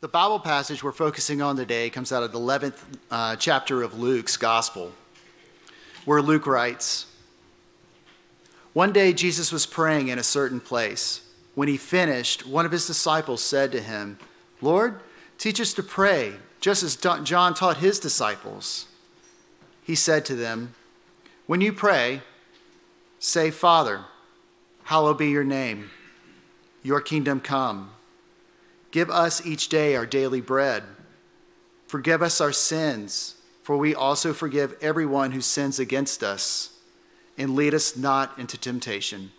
The Bible passage we're focusing on today comes out of the 11th uh, chapter of Luke's Gospel, where Luke writes One day Jesus was praying in a certain place. When he finished, one of his disciples said to him, Lord, teach us to pray, just as John taught his disciples. He said to them, When you pray, say, Father, hallowed be your name, your kingdom come. Give us each day our daily bread. Forgive us our sins, for we also forgive everyone who sins against us. And lead us not into temptation.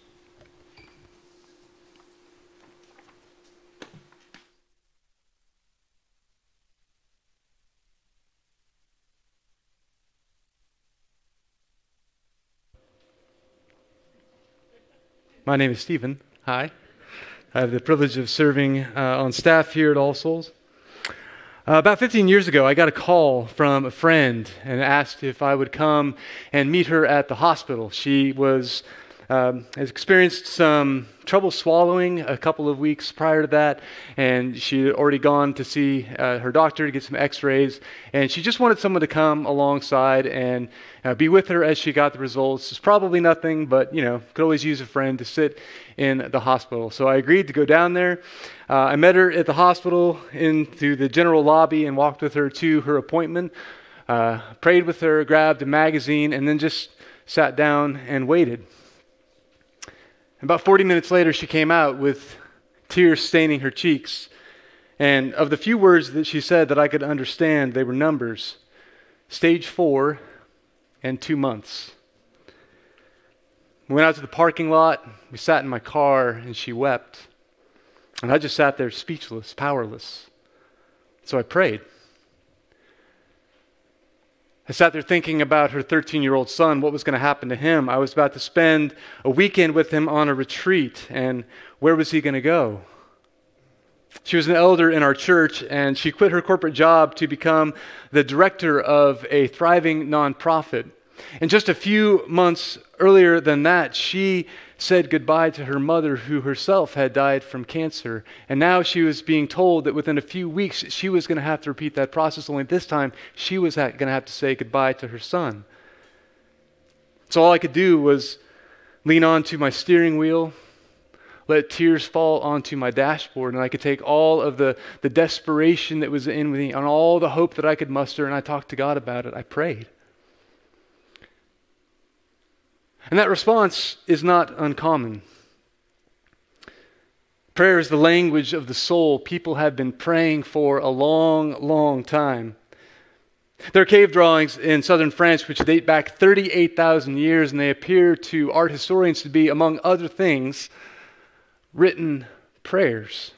My name is Stephen. Hi. I have the privilege of serving uh, on staff here at All Souls. Uh, about 15 years ago, I got a call from a friend and asked if I would come and meet her at the hospital. She was um, has experienced some trouble swallowing a couple of weeks prior to that, and she had already gone to see uh, her doctor to get some x rays. And she just wanted someone to come alongside and uh, be with her as she got the results. It's probably nothing, but you know, could always use a friend to sit in the hospital. So I agreed to go down there. Uh, I met her at the hospital into the general lobby and walked with her to her appointment. Uh, prayed with her, grabbed a magazine, and then just sat down and waited. About 40 minutes later, she came out with tears staining her cheeks. And of the few words that she said that I could understand, they were numbers stage four and two months. We went out to the parking lot. We sat in my car, and she wept. And I just sat there speechless, powerless. So I prayed. I sat there thinking about her 13 year old son, what was going to happen to him. I was about to spend a weekend with him on a retreat, and where was he going to go? She was an elder in our church, and she quit her corporate job to become the director of a thriving nonprofit. And just a few months earlier than that, she said goodbye to her mother, who herself had died from cancer. And now she was being told that within a few weeks she was going to have to repeat that process, only this time she was going to have to say goodbye to her son. So all I could do was lean onto my steering wheel, let tears fall onto my dashboard, and I could take all of the, the desperation that was in me and all the hope that I could muster, and I talked to God about it. I prayed. And that response is not uncommon. Prayer is the language of the soul people have been praying for a long, long time. There are cave drawings in southern France which date back 38,000 years, and they appear to art historians to be, among other things, written prayers.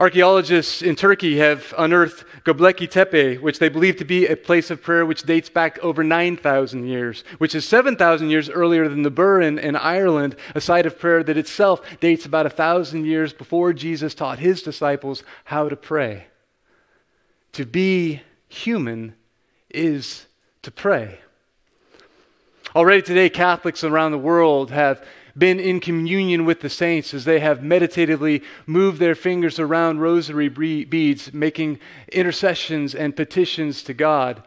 Archaeologists in Turkey have unearthed Göbekli Tepe, which they believe to be a place of prayer which dates back over 9,000 years, which is 7,000 years earlier than the Burren in Ireland, a site of prayer that itself dates about 1,000 years before Jesus taught his disciples how to pray. To be human is to pray. Already today, Catholics around the world have been in communion with the saints as they have meditatively moved their fingers around rosary beads, making intercessions and petitions to God.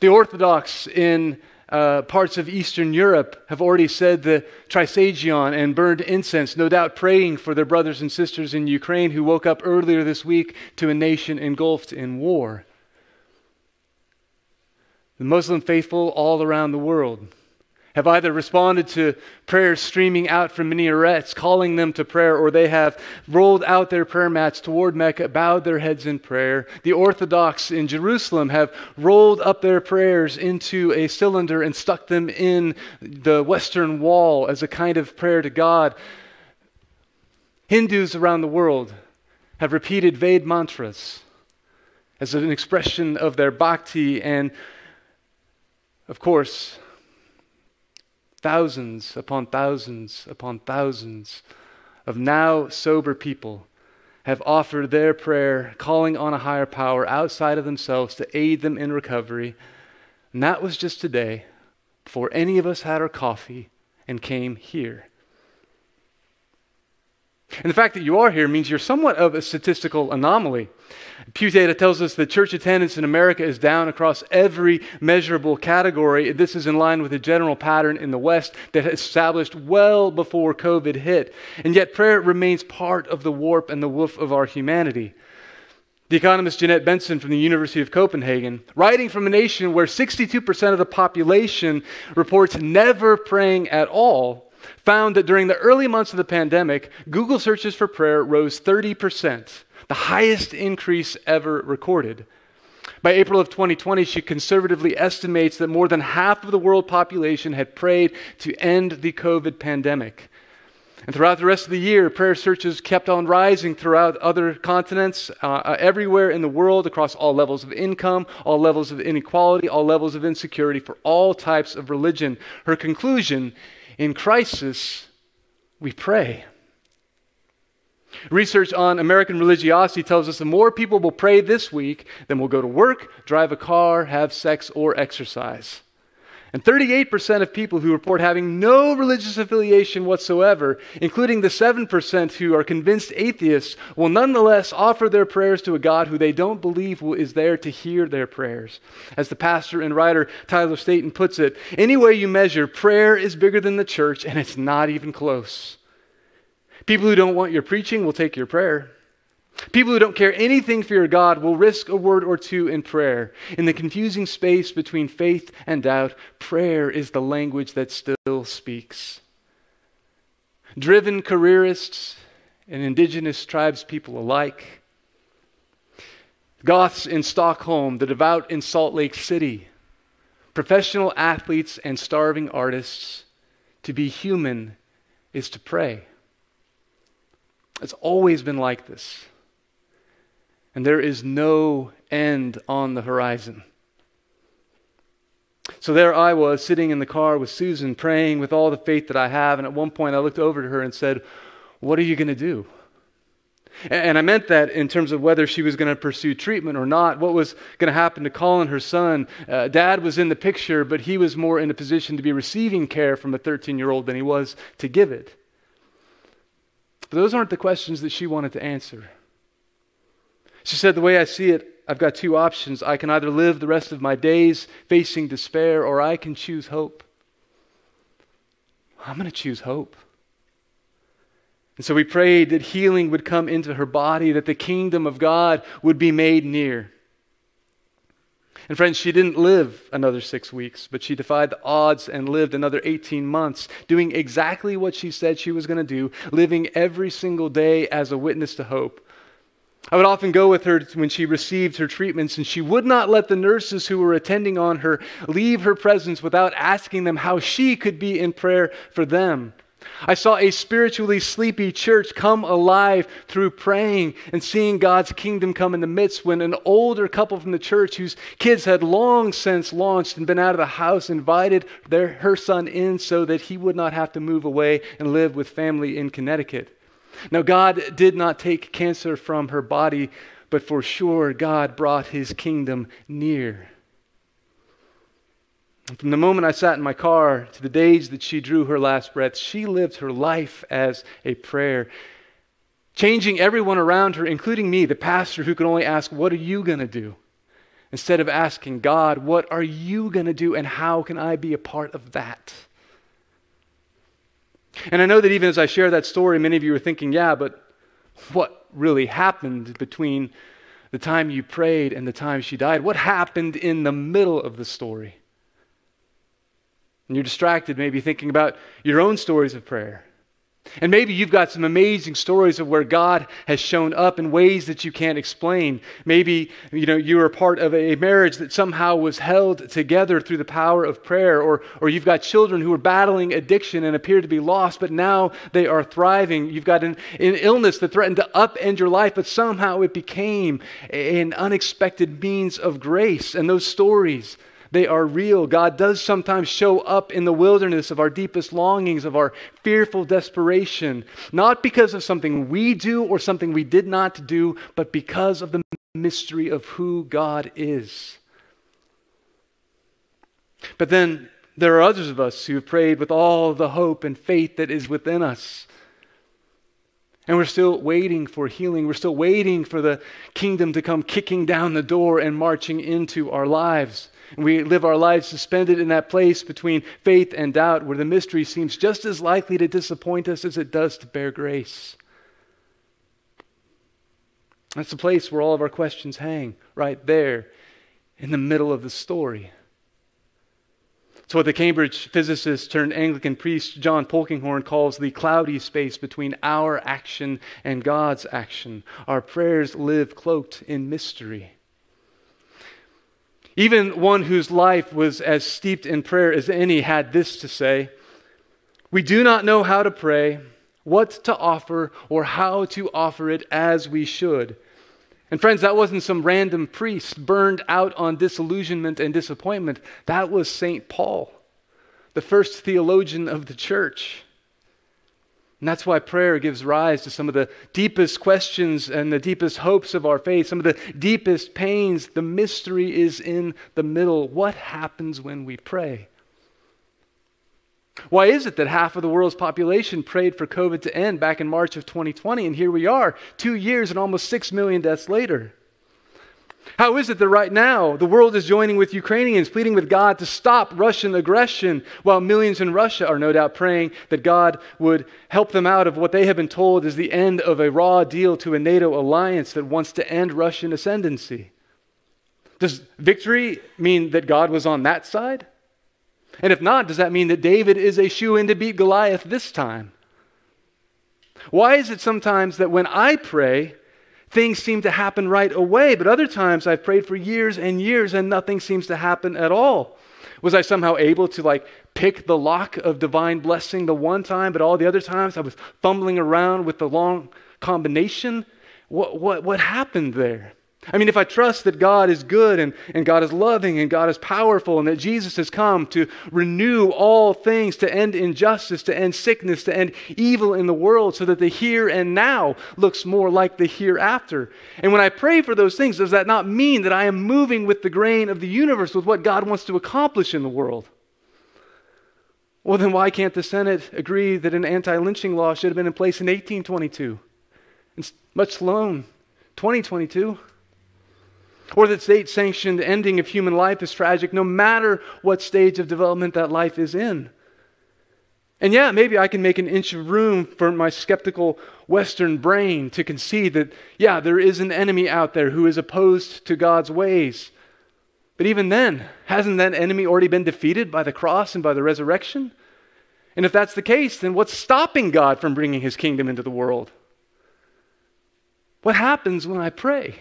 The Orthodox in uh, parts of Eastern Europe have already said the Trisagion and burned incense, no doubt praying for their brothers and sisters in Ukraine who woke up earlier this week to a nation engulfed in war. The Muslim faithful all around the world have either responded to prayers streaming out from minarets, calling them to prayer, or they have rolled out their prayer mats toward Mecca, bowed their heads in prayer. The Orthodox in Jerusalem have rolled up their prayers into a cylinder and stuck them in the Western Wall as a kind of prayer to God. Hindus around the world have repeated Ved mantras as an expression of their bhakti and, of course, thousands upon thousands upon thousands of now sober people have offered their prayer, calling on a higher power outside of themselves to aid them in recovery. And that was just today, before any of us had our coffee and came here. And the fact that you are here means you're somewhat of a statistical anomaly. Pew data tells us that church attendance in America is down across every measurable category. This is in line with a general pattern in the West that established well before COVID hit. And yet, prayer remains part of the warp and the woof of our humanity. The economist Jeanet Bentzen from the University of Copenhagen, writing from a nation where 62% of the population reports never praying at all, found that during the early months of the pandemic, Google searches for prayer rose 30%, the highest increase ever recorded. By April of 2020, she conservatively estimates that more than half of the world population had prayed to end the COVID pandemic. And throughout the rest of the year, prayer searches kept on rising throughout other continents, uh, uh, everywhere in the world, across all levels of income, all levels of inequality, all levels of insecurity, for all types of religion. Her conclusion in crisis, we pray. Research on American religiosity tells us the more people will pray this week than will go to work, drive a car, have sex, or exercise. And 38% of people who report having no religious affiliation whatsoever, including the 7% who are convinced atheists, will nonetheless offer their prayers to a God who they don't believe is there to hear their prayers. As the pastor and writer Tyler Staton puts it, any way you measure, prayer is bigger than the church, and it's not even close. People who don't want your preaching will take your prayer. People who don't care anything for your God will risk a word or two in prayer. In the confusing space between faith and doubt, prayer is the language that still speaks. Driven careerists and indigenous tribes people alike, Goths in Stockholm, the devout in Salt Lake City, professional athletes and starving artists, to be human is to pray. It's always been like this and there is no end on the horizon. So there I was sitting in the car with Susan, praying with all the faith that I have. And at one point I looked over to her and said, What are you going to do? And I meant that in terms of whether she was going to pursue treatment or not, what was going to happen to Colin, her son. Uh, Dad was in the picture, but he was more in a position to be receiving care from a 13 year old than he was to give it. But those aren't the questions that she wanted to answer. She said, The way I see it, I've got two options. I can either live the rest of my days facing despair, or I can choose hope. I'm going to choose hope. And so we prayed that healing would come into her body, that the kingdom of God would be made near. And friends, she didn't live another six weeks, but she defied the odds and lived another 18 months, doing exactly what she said she was going to do, living every single day as a witness to hope. I would often go with her when she received her treatments, and she would not let the nurses who were attending on her leave her presence without asking them how she could be in prayer for them. I saw a spiritually sleepy church come alive through praying and seeing God's kingdom come in the midst when an older couple from the church whose kids had long since launched and been out of the house invited their, her son in so that he would not have to move away and live with family in Connecticut. Now, God did not take cancer from her body, but for sure, God brought his kingdom near. From the moment I sat in my car to the days that she drew her last breath, she lived her life as a prayer, changing everyone around her, including me, the pastor who could only ask, What are you going to do? Instead of asking God, What are you going to do, and how can I be a part of that? And I know that even as I share that story, many of you are thinking, yeah, but what really happened between the time you prayed and the time she died? What happened in the middle of the story? And you're distracted, maybe thinking about your own stories of prayer. And maybe you've got some amazing stories of where God has shown up in ways that you can't explain. Maybe you know you were part of a marriage that somehow was held together through the power of prayer, or, or you've got children who are battling addiction and appear to be lost, but now they are thriving. You've got an, an illness that threatened to upend your life, but somehow it became an unexpected means of grace. And those stories they are real. God does sometimes show up in the wilderness of our deepest longings, of our fearful desperation, not because of something we do or something we did not do, but because of the mystery of who God is. But then there are others of us who have prayed with all the hope and faith that is within us. And we're still waiting for healing. We're still waiting for the kingdom to come kicking down the door and marching into our lives. We live our lives suspended in that place between faith and doubt where the mystery seems just as likely to disappoint us as it does to bear grace. That's the place where all of our questions hang, right there in the middle of the story. It's what the Cambridge physicist turned Anglican priest John Polkinghorne calls the cloudy space between our action and God's action. Our prayers live cloaked in mystery. Even one whose life was as steeped in prayer as any had this to say We do not know how to pray, what to offer, or how to offer it as we should. And friends, that wasn't some random priest burned out on disillusionment and disappointment. That was St. Paul, the first theologian of the church. And that's why prayer gives rise to some of the deepest questions and the deepest hopes of our faith, some of the deepest pains. The mystery is in the middle. What happens when we pray? Why is it that half of the world's population prayed for COVID to end back in March of 2020, and here we are, two years and almost six million deaths later? How is it that right now the world is joining with Ukrainians, pleading with God to stop Russian aggression, while millions in Russia are no doubt praying that God would help them out of what they have been told is the end of a raw deal to a NATO alliance that wants to end Russian ascendancy? Does victory mean that God was on that side? And if not, does that mean that David is a shoe in to beat Goliath this time? Why is it sometimes that when I pray, things seem to happen right away, but other times I've prayed for years and years and nothing seems to happen at all? Was I somehow able to like pick the lock of divine blessing the one time, but all the other times I was fumbling around with the long combination? What, what, what happened there? I mean, if I trust that God is good and, and God is loving and God is powerful and that Jesus has come to renew all things, to end injustice, to end sickness, to end evil in the world, so that the here and now looks more like the hereafter. And when I pray for those things, does that not mean that I am moving with the grain of the universe, with what God wants to accomplish in the world? Well, then why can't the Senate agree that an anti lynching law should have been in place in 1822, much alone 2022? Or that state sanctioned ending of human life is tragic no matter what stage of development that life is in. And yeah, maybe I can make an inch of room for my skeptical Western brain to concede that, yeah, there is an enemy out there who is opposed to God's ways. But even then, hasn't that enemy already been defeated by the cross and by the resurrection? And if that's the case, then what's stopping God from bringing his kingdom into the world? What happens when I pray?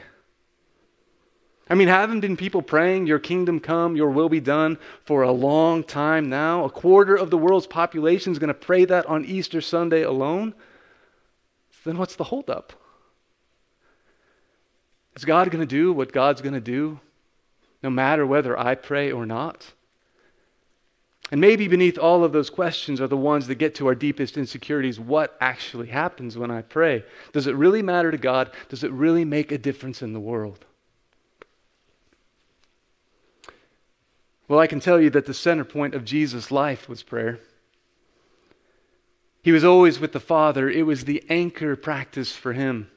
I mean, haven't been people praying, Your kingdom come, Your will be done for a long time now? A quarter of the world's population is going to pray that on Easter Sunday alone? Then what's the holdup? Is God going to do what God's going to do, no matter whether I pray or not? And maybe beneath all of those questions are the ones that get to our deepest insecurities. What actually happens when I pray? Does it really matter to God? Does it really make a difference in the world? Well, I can tell you that the center point of Jesus' life was prayer. He was always with the Father, it was the anchor practice for him.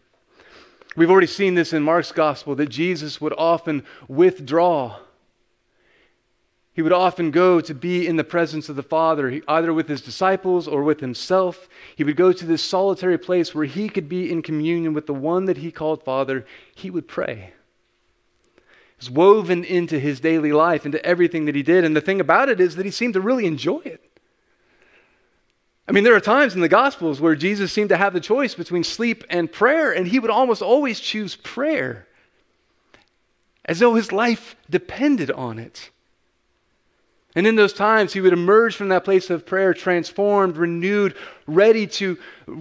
We've already seen this in Mark's gospel that Jesus would often withdraw. He would often go to be in the presence of the Father, either with his disciples or with himself. He would go to this solitary place where he could be in communion with the one that he called Father. He would pray. It's woven into his daily life, into everything that he did. And the thing about it is that he seemed to really enjoy it. I mean, there are times in the Gospels where Jesus seemed to have the choice between sleep and prayer, and he would almost always choose prayer as though his life depended on it. And in those times, he would emerge from that place of prayer transformed, renewed, ready to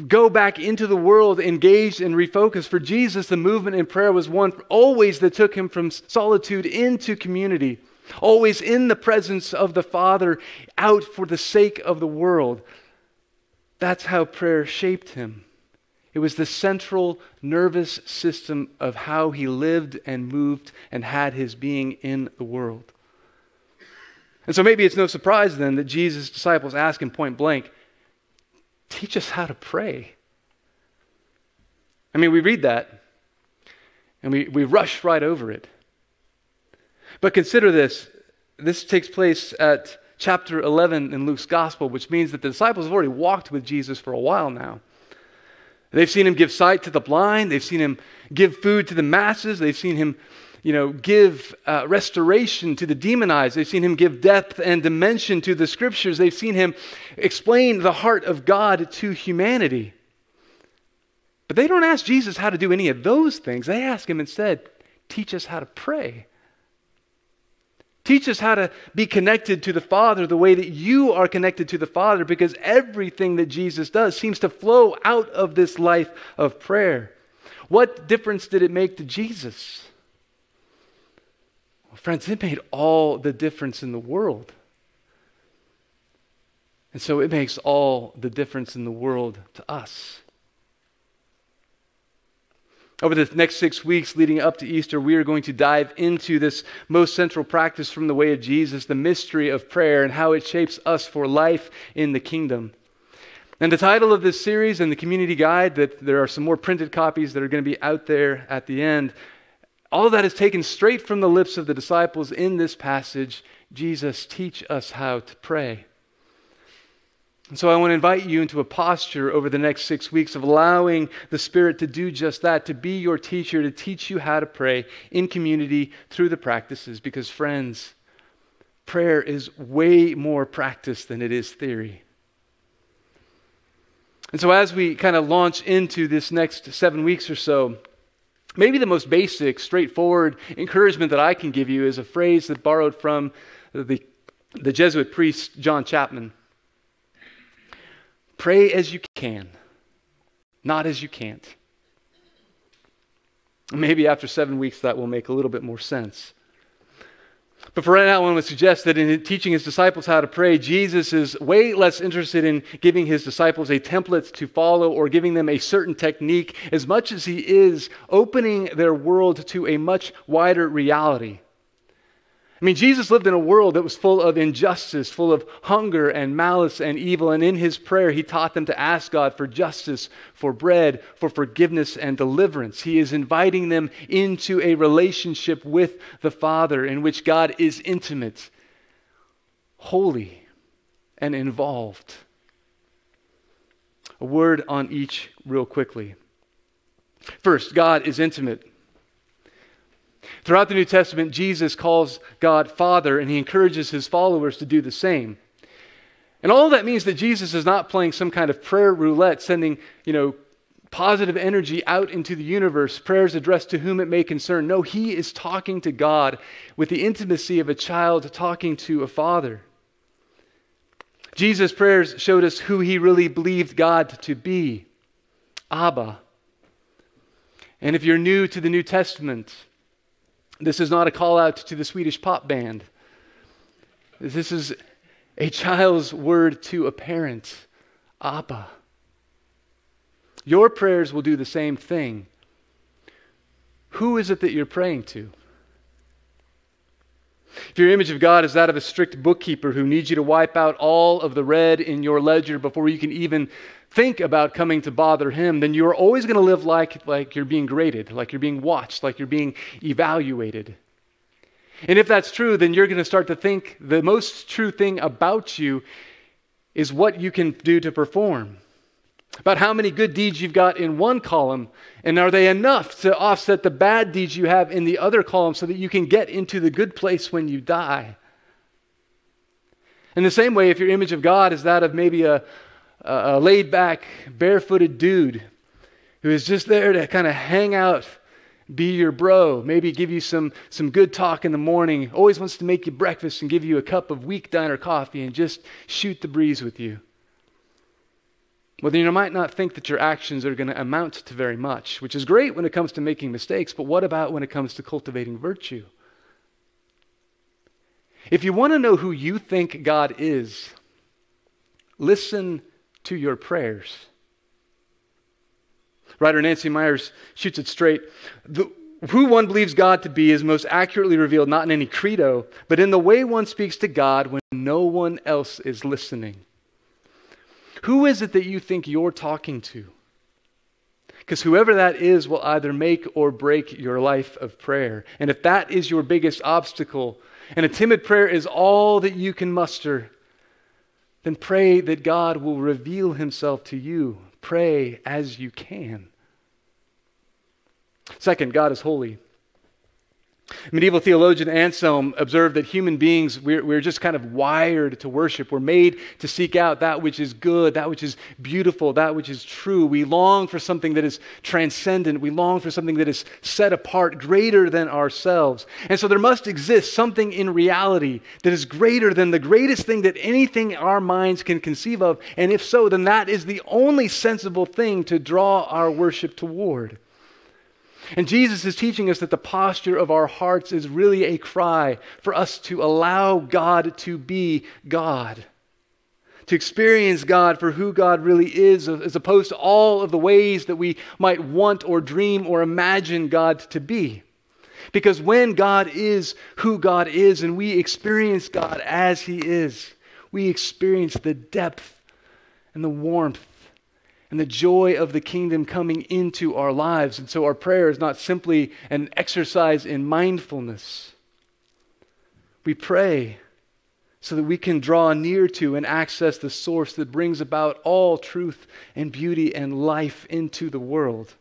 go back into the world, engaged and refocused. For Jesus, the movement in prayer was one always that took him from solitude into community, always in the presence of the Father, out for the sake of the world. That's how prayer shaped him. It was the central nervous system of how he lived and moved and had his being in the world. And so maybe it's no surprise then that Jesus' disciples ask him point blank, Teach us how to pray. I mean, we read that and we, we rush right over it. But consider this this takes place at chapter 11 in Luke's gospel, which means that the disciples have already walked with Jesus for a while now. They've seen him give sight to the blind, they've seen him give food to the masses, they've seen him you know, give uh, restoration to the demonized. They've seen him give depth and dimension to the scriptures. They've seen him explain the heart of God to humanity. But they don't ask Jesus how to do any of those things. They ask him instead, teach us how to pray. Teach us how to be connected to the Father the way that you are connected to the Father because everything that Jesus does seems to flow out of this life of prayer. What difference did it make to Jesus? Friends, it made all the difference in the world. And so it makes all the difference in the world to us. Over the next six weeks leading up to Easter, we are going to dive into this most central practice from the way of Jesus, the mystery of prayer, and how it shapes us for life in the kingdom. And the title of this series and the community guide, that there are some more printed copies that are going to be out there at the end, all of that is taken straight from the lips of the disciples in this passage. Jesus, teach us how to pray. And so I want to invite you into a posture over the next six weeks of allowing the Spirit to do just that, to be your teacher, to teach you how to pray in community through the practices. Because, friends, prayer is way more practice than it is theory. And so, as we kind of launch into this next seven weeks or so, maybe the most basic, straightforward encouragement that I can give you is a phrase that borrowed from the, the Jesuit priest John Chapman. Pray as you can, not as you can't. Maybe after seven weeks that will make a little bit more sense. But for right now, want to suggest that in teaching his disciples how to pray, Jesus is way less interested in giving his disciples a template to follow or giving them a certain technique as much as he is opening their world to a much wider reality. I mean, Jesus lived in a world that was full of injustice, full of hunger and malice and evil. And in his prayer, he taught them to ask God for justice, for bread, for forgiveness and deliverance. He is inviting them into a relationship with the Father in which God is intimate, holy, and involved. A word on each, real quickly. First, God is intimate. Throughout the New Testament, Jesus calls God Father, and he encourages his followers to do the same. And all that means that Jesus is not playing some kind of prayer roulette, sending, you know, positive energy out into the universe, prayers addressed to whom it may concern. No, he is talking to God with the intimacy of a child talking to a father. Jesus' prayers showed us who he really believed God to be Abba. And if you're new to the New Testament, this is not a call out to the Swedish pop band. This is a child's word to a parent Abba. Your prayers will do the same thing. Who is it that you're praying to? If your image of God is that of a strict bookkeeper who needs you to wipe out all of the red in your ledger before you can even think about coming to bother him, then you're always going to live like, like you're being graded, like you're being watched, like you're being evaluated. And if that's true, then you're going to start to think the most true thing about you is what you can do to perform. About how many good deeds you've got in one column, and are they enough to offset the bad deeds you have in the other column so that you can get into the good place when you die? In the same way, if your image of God is that of maybe a, a laid back, barefooted dude who is just there to kind of hang out, be your bro, maybe give you some, some good talk in the morning, always wants to make you breakfast and give you a cup of weak diner coffee and just shoot the breeze with you. Well, then you might not think that your actions are going to amount to very much, which is great when it comes to making mistakes, but what about when it comes to cultivating virtue? If you want to know who you think God is, listen to your prayers. Writer Nancy Mairs shoots it straight. The, who one believes God to be is most accurately revealed not in any credo, but in the way one speaks to God when no one else is listening. Who is it that you think you're talking to? Because whoever that is will either make or break your life of prayer. And if that is your biggest obstacle, and a timid prayer is all that you can muster, then pray that God will reveal himself to you. Pray as you can. Second, God is holy. Medieval theologian Anselm observed that human beings, we're, we're, just kind of wired to worship. We're made to seek out that which is good, that which is beautiful, that which is true. We long for something that is transcendent. We long for something that is set apart, greater than ourselves. And so there must exist something in reality that is greater than the greatest thing that anything our minds can conceive of. And if so, then that is the only sensible thing to draw our worship toward. And Jesus is teaching us that the posture of our hearts is really a cry for us to allow God to be God, to experience God for who God really is, as opposed to all of the ways that we might want or dream or imagine God to be. Because when God is who God is and we experience God as He is, we experience the depth and the warmth and the joy of the kingdom coming into our lives. And so our prayer is not simply an exercise in mindfulness. We pray so that we can draw near to and access the source that brings about all truth and beauty and life into the world.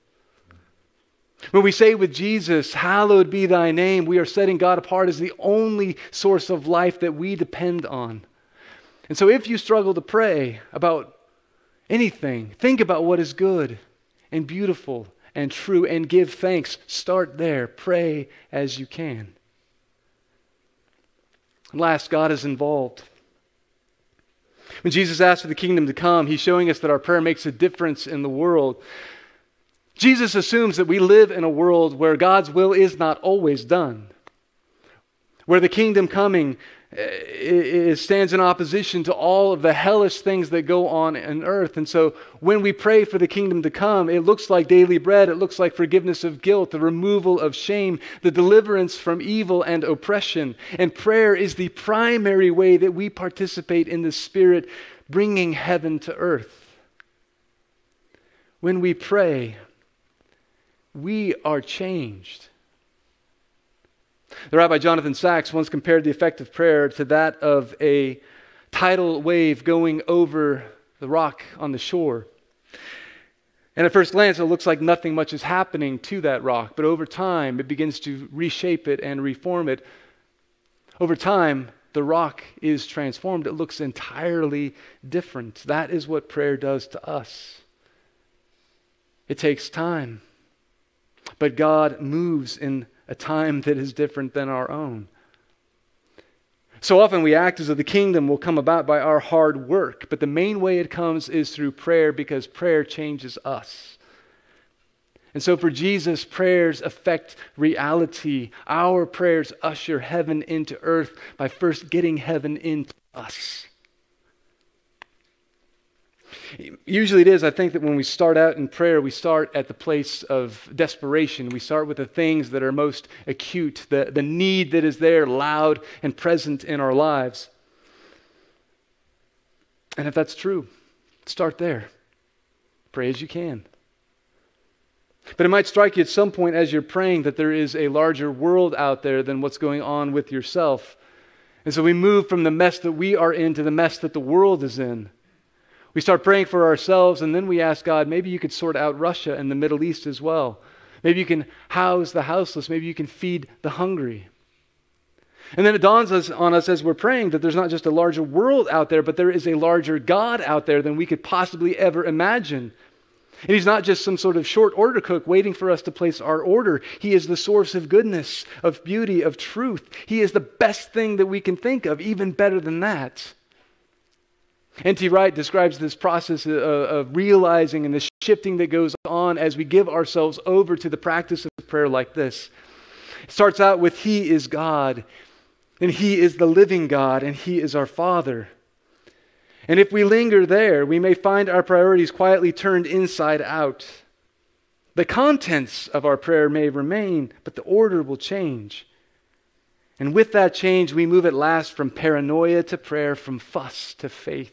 When we say with Jesus, Hallowed be thy name, we are setting God apart as the only source of life that we depend on. And so if you struggle to pray about anything, think about what is good and beautiful and true and give thanks. Start there. Pray as you can. And last, God is involved. When Jesus asked for the kingdom to come, he's showing us that our prayer makes a difference in the world. Jesus assumes that we live in a world where God's will is not always done, where the kingdom coming it stands in opposition to all of the hellish things that go on in earth. And so when we pray for the kingdom to come, it looks like daily bread, it looks like forgiveness of guilt, the removal of shame, the deliverance from evil and oppression. And prayer is the primary way that we participate in the Spirit bringing heaven to earth. When we pray, we are changed. The Rabbi Jonathan Sacks once compared the effect of prayer to that of a tidal wave going over the rock on the shore. And at first glance, it looks like nothing much is happening to that rock, but over time, it begins to reshape it and reform it. Over time, the rock is transformed. It looks entirely different. That is what prayer does to us. It takes time, but God moves in a time that is different than our own. So often we act as though the kingdom will come about by our hard work, but the main way it comes is through prayer because prayer changes us. And so for Jesus, prayers affect reality. Our prayers usher heaven into earth by first getting heaven into us. Usually it is, I think, that when we start out in prayer, we start at the place of desperation. We start with the things that are most acute, the, the need that is there, loud and present in our lives. And if that's true, start there. Pray as you can. But it might strike you at some point as you're praying that there is a larger world out there than what's going on with yourself. And so we move from the mess that we are in to the mess that the world is in. We start praying for ourselves, and then we ask God, maybe you could sort out Russia and the Middle East as well. Maybe you can house the houseless. Maybe you can feed the hungry. And then it dawns on us as we're praying that there's not just a larger world out there, but there is a larger God out there than we could possibly ever imagine. And He's not just some sort of short order cook waiting for us to place our order. He is the source of goodness, of beauty, of truth. He is the best thing that we can think of, even better than that. N.T. Wright describes this process of, of, realizing and the shifting that goes on as we give ourselves over to the practice of prayer like this. It starts out with He is God, and He is the living God, and He is our Father. And if we linger there, we may find our priorities quietly turned inside out. The contents of our prayer may remain, but the order will change. And with that change, we move at last from paranoia to prayer, from fuss to faith.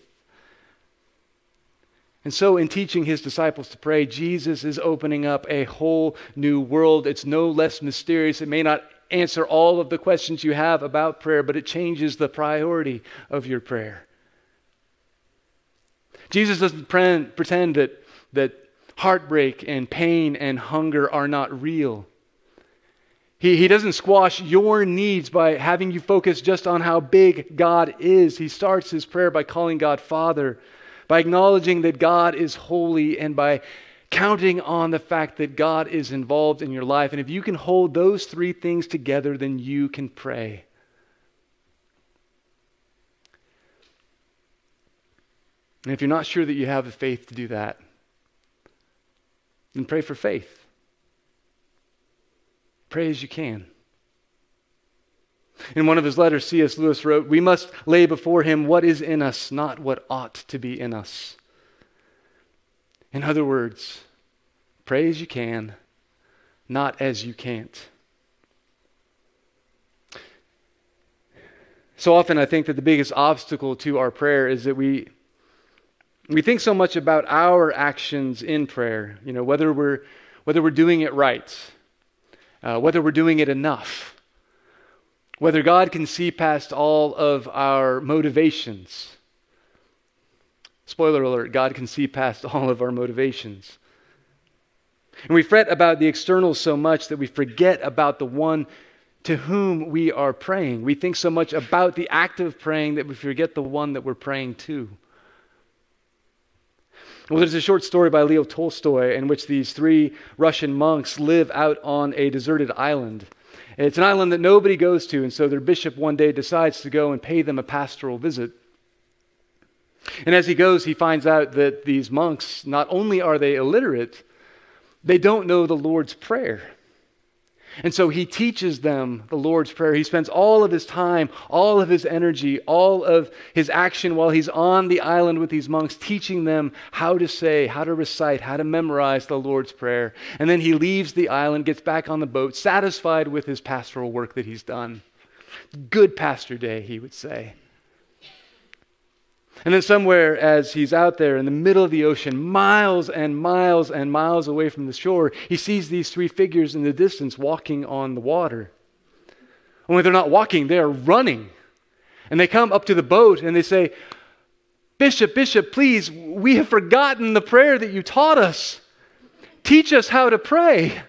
And so, in teaching his disciples to pray, Jesus is opening up a whole new world. It's no less mysterious. It may not answer all of the questions you have about prayer, but it changes the priority of your prayer. Jesus doesn't pretend that, that heartbreak and pain and hunger are not real. He, he doesn't squash your needs by having you focus just on how big God is. He starts his prayer by calling God Father, by acknowledging that God is holy, and by counting on the fact that God is involved in your life. And if you can hold those three things together, then you can pray. And if you're not sure that you have the faith to do that, then pray for faith. Pray as you can. In one of his letters, C.S. Lewis wrote, We must lay before him what is in us, not what ought to be in us. In other words, pray as you can, not as you can't. So often, I think that the biggest obstacle to our prayer is that we we think so much about our actions in prayer, you know, whether we're, whether we're doing it right, uh, whether we're doing it enough, whether God can see past all of our motivations. Spoiler alert, God can see past all of our motivations. And we fret about the externals so much that we forget about the one to whom we are praying. We think so much about the act of praying that we forget the one that we're praying to. Well, there's a short story by Leo Tolstoy in which these three Russian monks live out on a deserted island. It's an island that nobody goes to, and so their bishop one day decides to go and pay them a pastoral visit. And as he goes, he finds out that these monks, not only are they illiterate, they don't know the Lord's Prayer. And so he teaches them the Lord's Prayer. He spends all of his time, all of his energy, all of his action while he's on the island with these monks, teaching them how to say, how to recite, how to memorize the Lord's Prayer. And then he leaves the island, gets back on the boat, satisfied with his pastoral work that he's done. Good pastor day, he would say. And then, somewhere as he's out there in the middle of the ocean, miles and miles and miles away from the shore, he sees these three figures in the distance walking on the water. Only they're not walking, they are running. And they come up to the boat and they say, Bishop, Bishop, please, we have forgotten the prayer that you taught us. Teach us how to pray.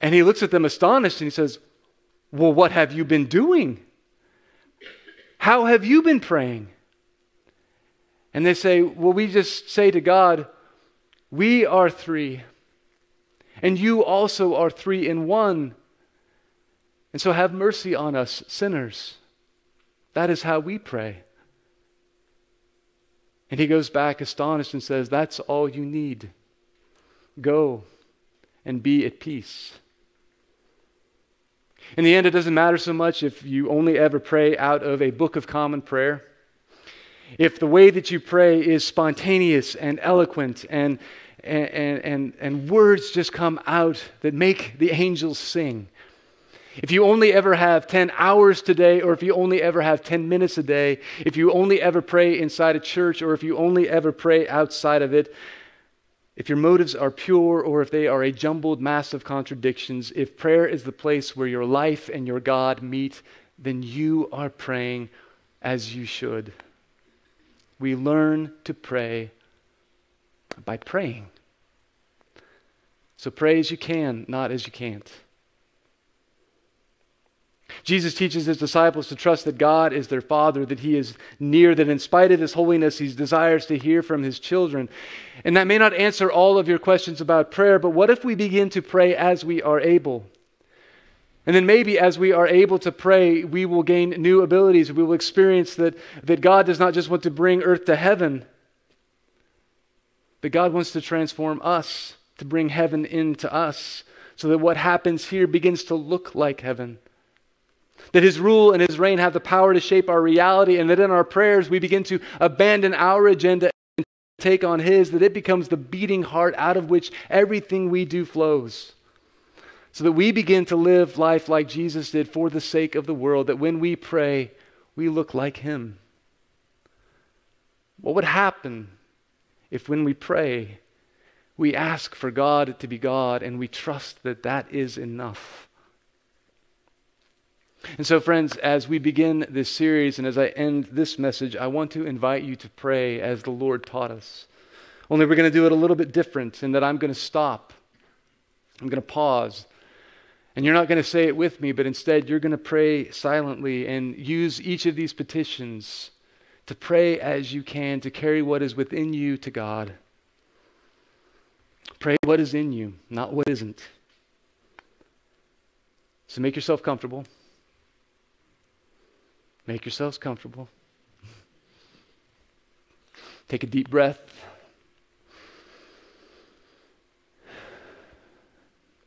And he looks at them astonished and he says, Well, what have you been doing? How have you been praying? And they say, Well, we just say to God, We are three, and you also are three in one. And so have mercy on us, sinners. That is how we pray. And he goes back astonished and says, That's all you need. Go and be at peace. In the end, it doesn't matter so much if you only ever pray out of a book of common prayer if the way that you pray is spontaneous and eloquent and, and, and, and words just come out that make the angels sing, if you only ever have 10 hours today, or if you only ever have 10 minutes a day, if you only ever pray inside a church, or if you only ever pray outside of it, if your motives are pure or if they are a jumbled mass of contradictions, if prayer is the place where your life and your God meet, then you are praying as you should. We learn to pray by praying. So pray as you can, not as you can't. Jesus teaches his disciples to trust that God is their Father, that he is near, that in spite of his holiness, he desires to hear from his children. And that may not answer all of your questions about prayer, but what if we begin to pray as we are able? And then maybe as we are able to pray, we will gain new abilities. We will experience that, that God does not just want to bring earth to heaven, but God wants to transform us, to bring heaven into us, so that what happens here begins to look like heaven. That His rule and His reign have the power to shape our reality, and that in our prayers we begin to abandon our agenda and take on His, that it becomes the beating heart out of which everything we do flows so that we begin to live life like Jesus did for the sake of the world, that when we pray, we look like Him. What would happen if when we pray, we ask for God to be God and we trust that that is enough. And so, friends, as we begin this series and as I end this message, I want to invite you to pray as the Lord taught us. Only we're going to do it a little bit different in that I'm going to stop. I'm going to pause. And you're not going to say it with me, but instead you're going to pray silently and use each of these petitions to pray as you can, to carry what is within you to God. Pray what is in you, not what isn't. So make yourself comfortable. Make yourselves comfortable. Take a deep breath.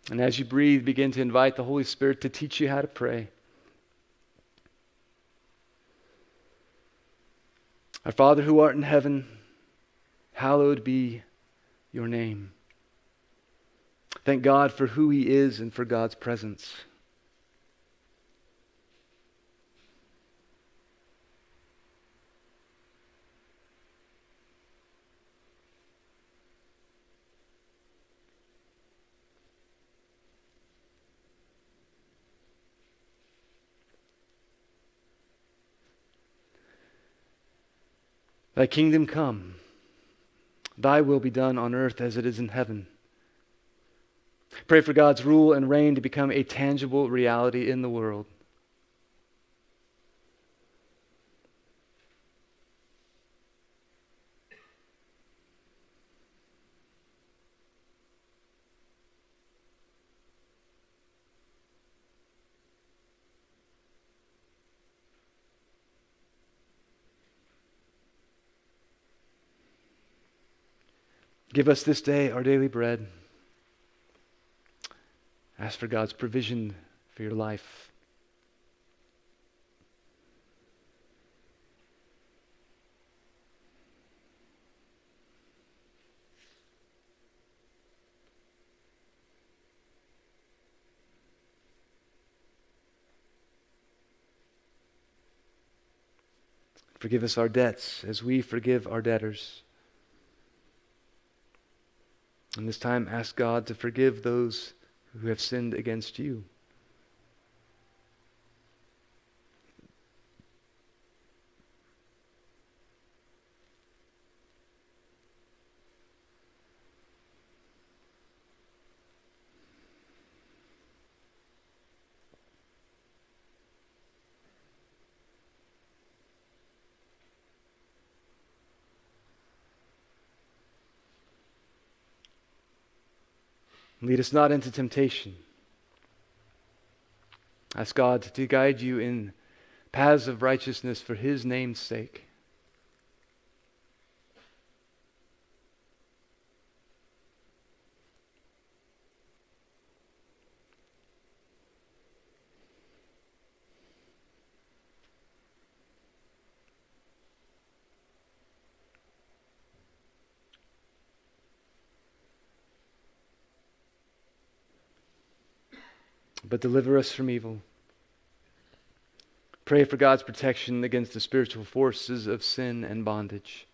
And as you breathe, begin to invite the Holy Spirit to teach you how to pray. Our Father who art in heaven, hallowed be your name. Thank God for who He is and for God's presence. Thy kingdom come, thy will be done on earth as it is in heaven. Pray for God's rule and reign to become a tangible reality in the world. Give us this day our daily bread. Ask for God's provision for your life. Forgive us our debts as we forgive our debtors. And this time, ask God to forgive those who have sinned against you. Lead us not into temptation. Ask God to guide you in paths of righteousness for his name's sake. But deliver us from evil. Pray for God's protection against the spiritual forces of sin and bondage.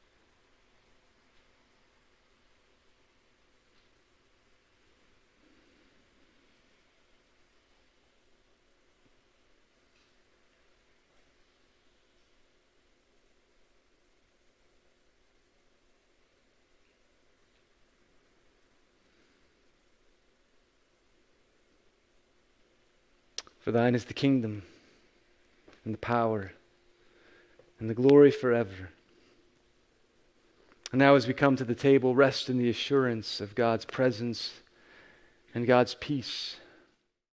For thine is the kingdom and the power and the glory forever. And now, as we come to the table, rest in the assurance of God's presence and God's peace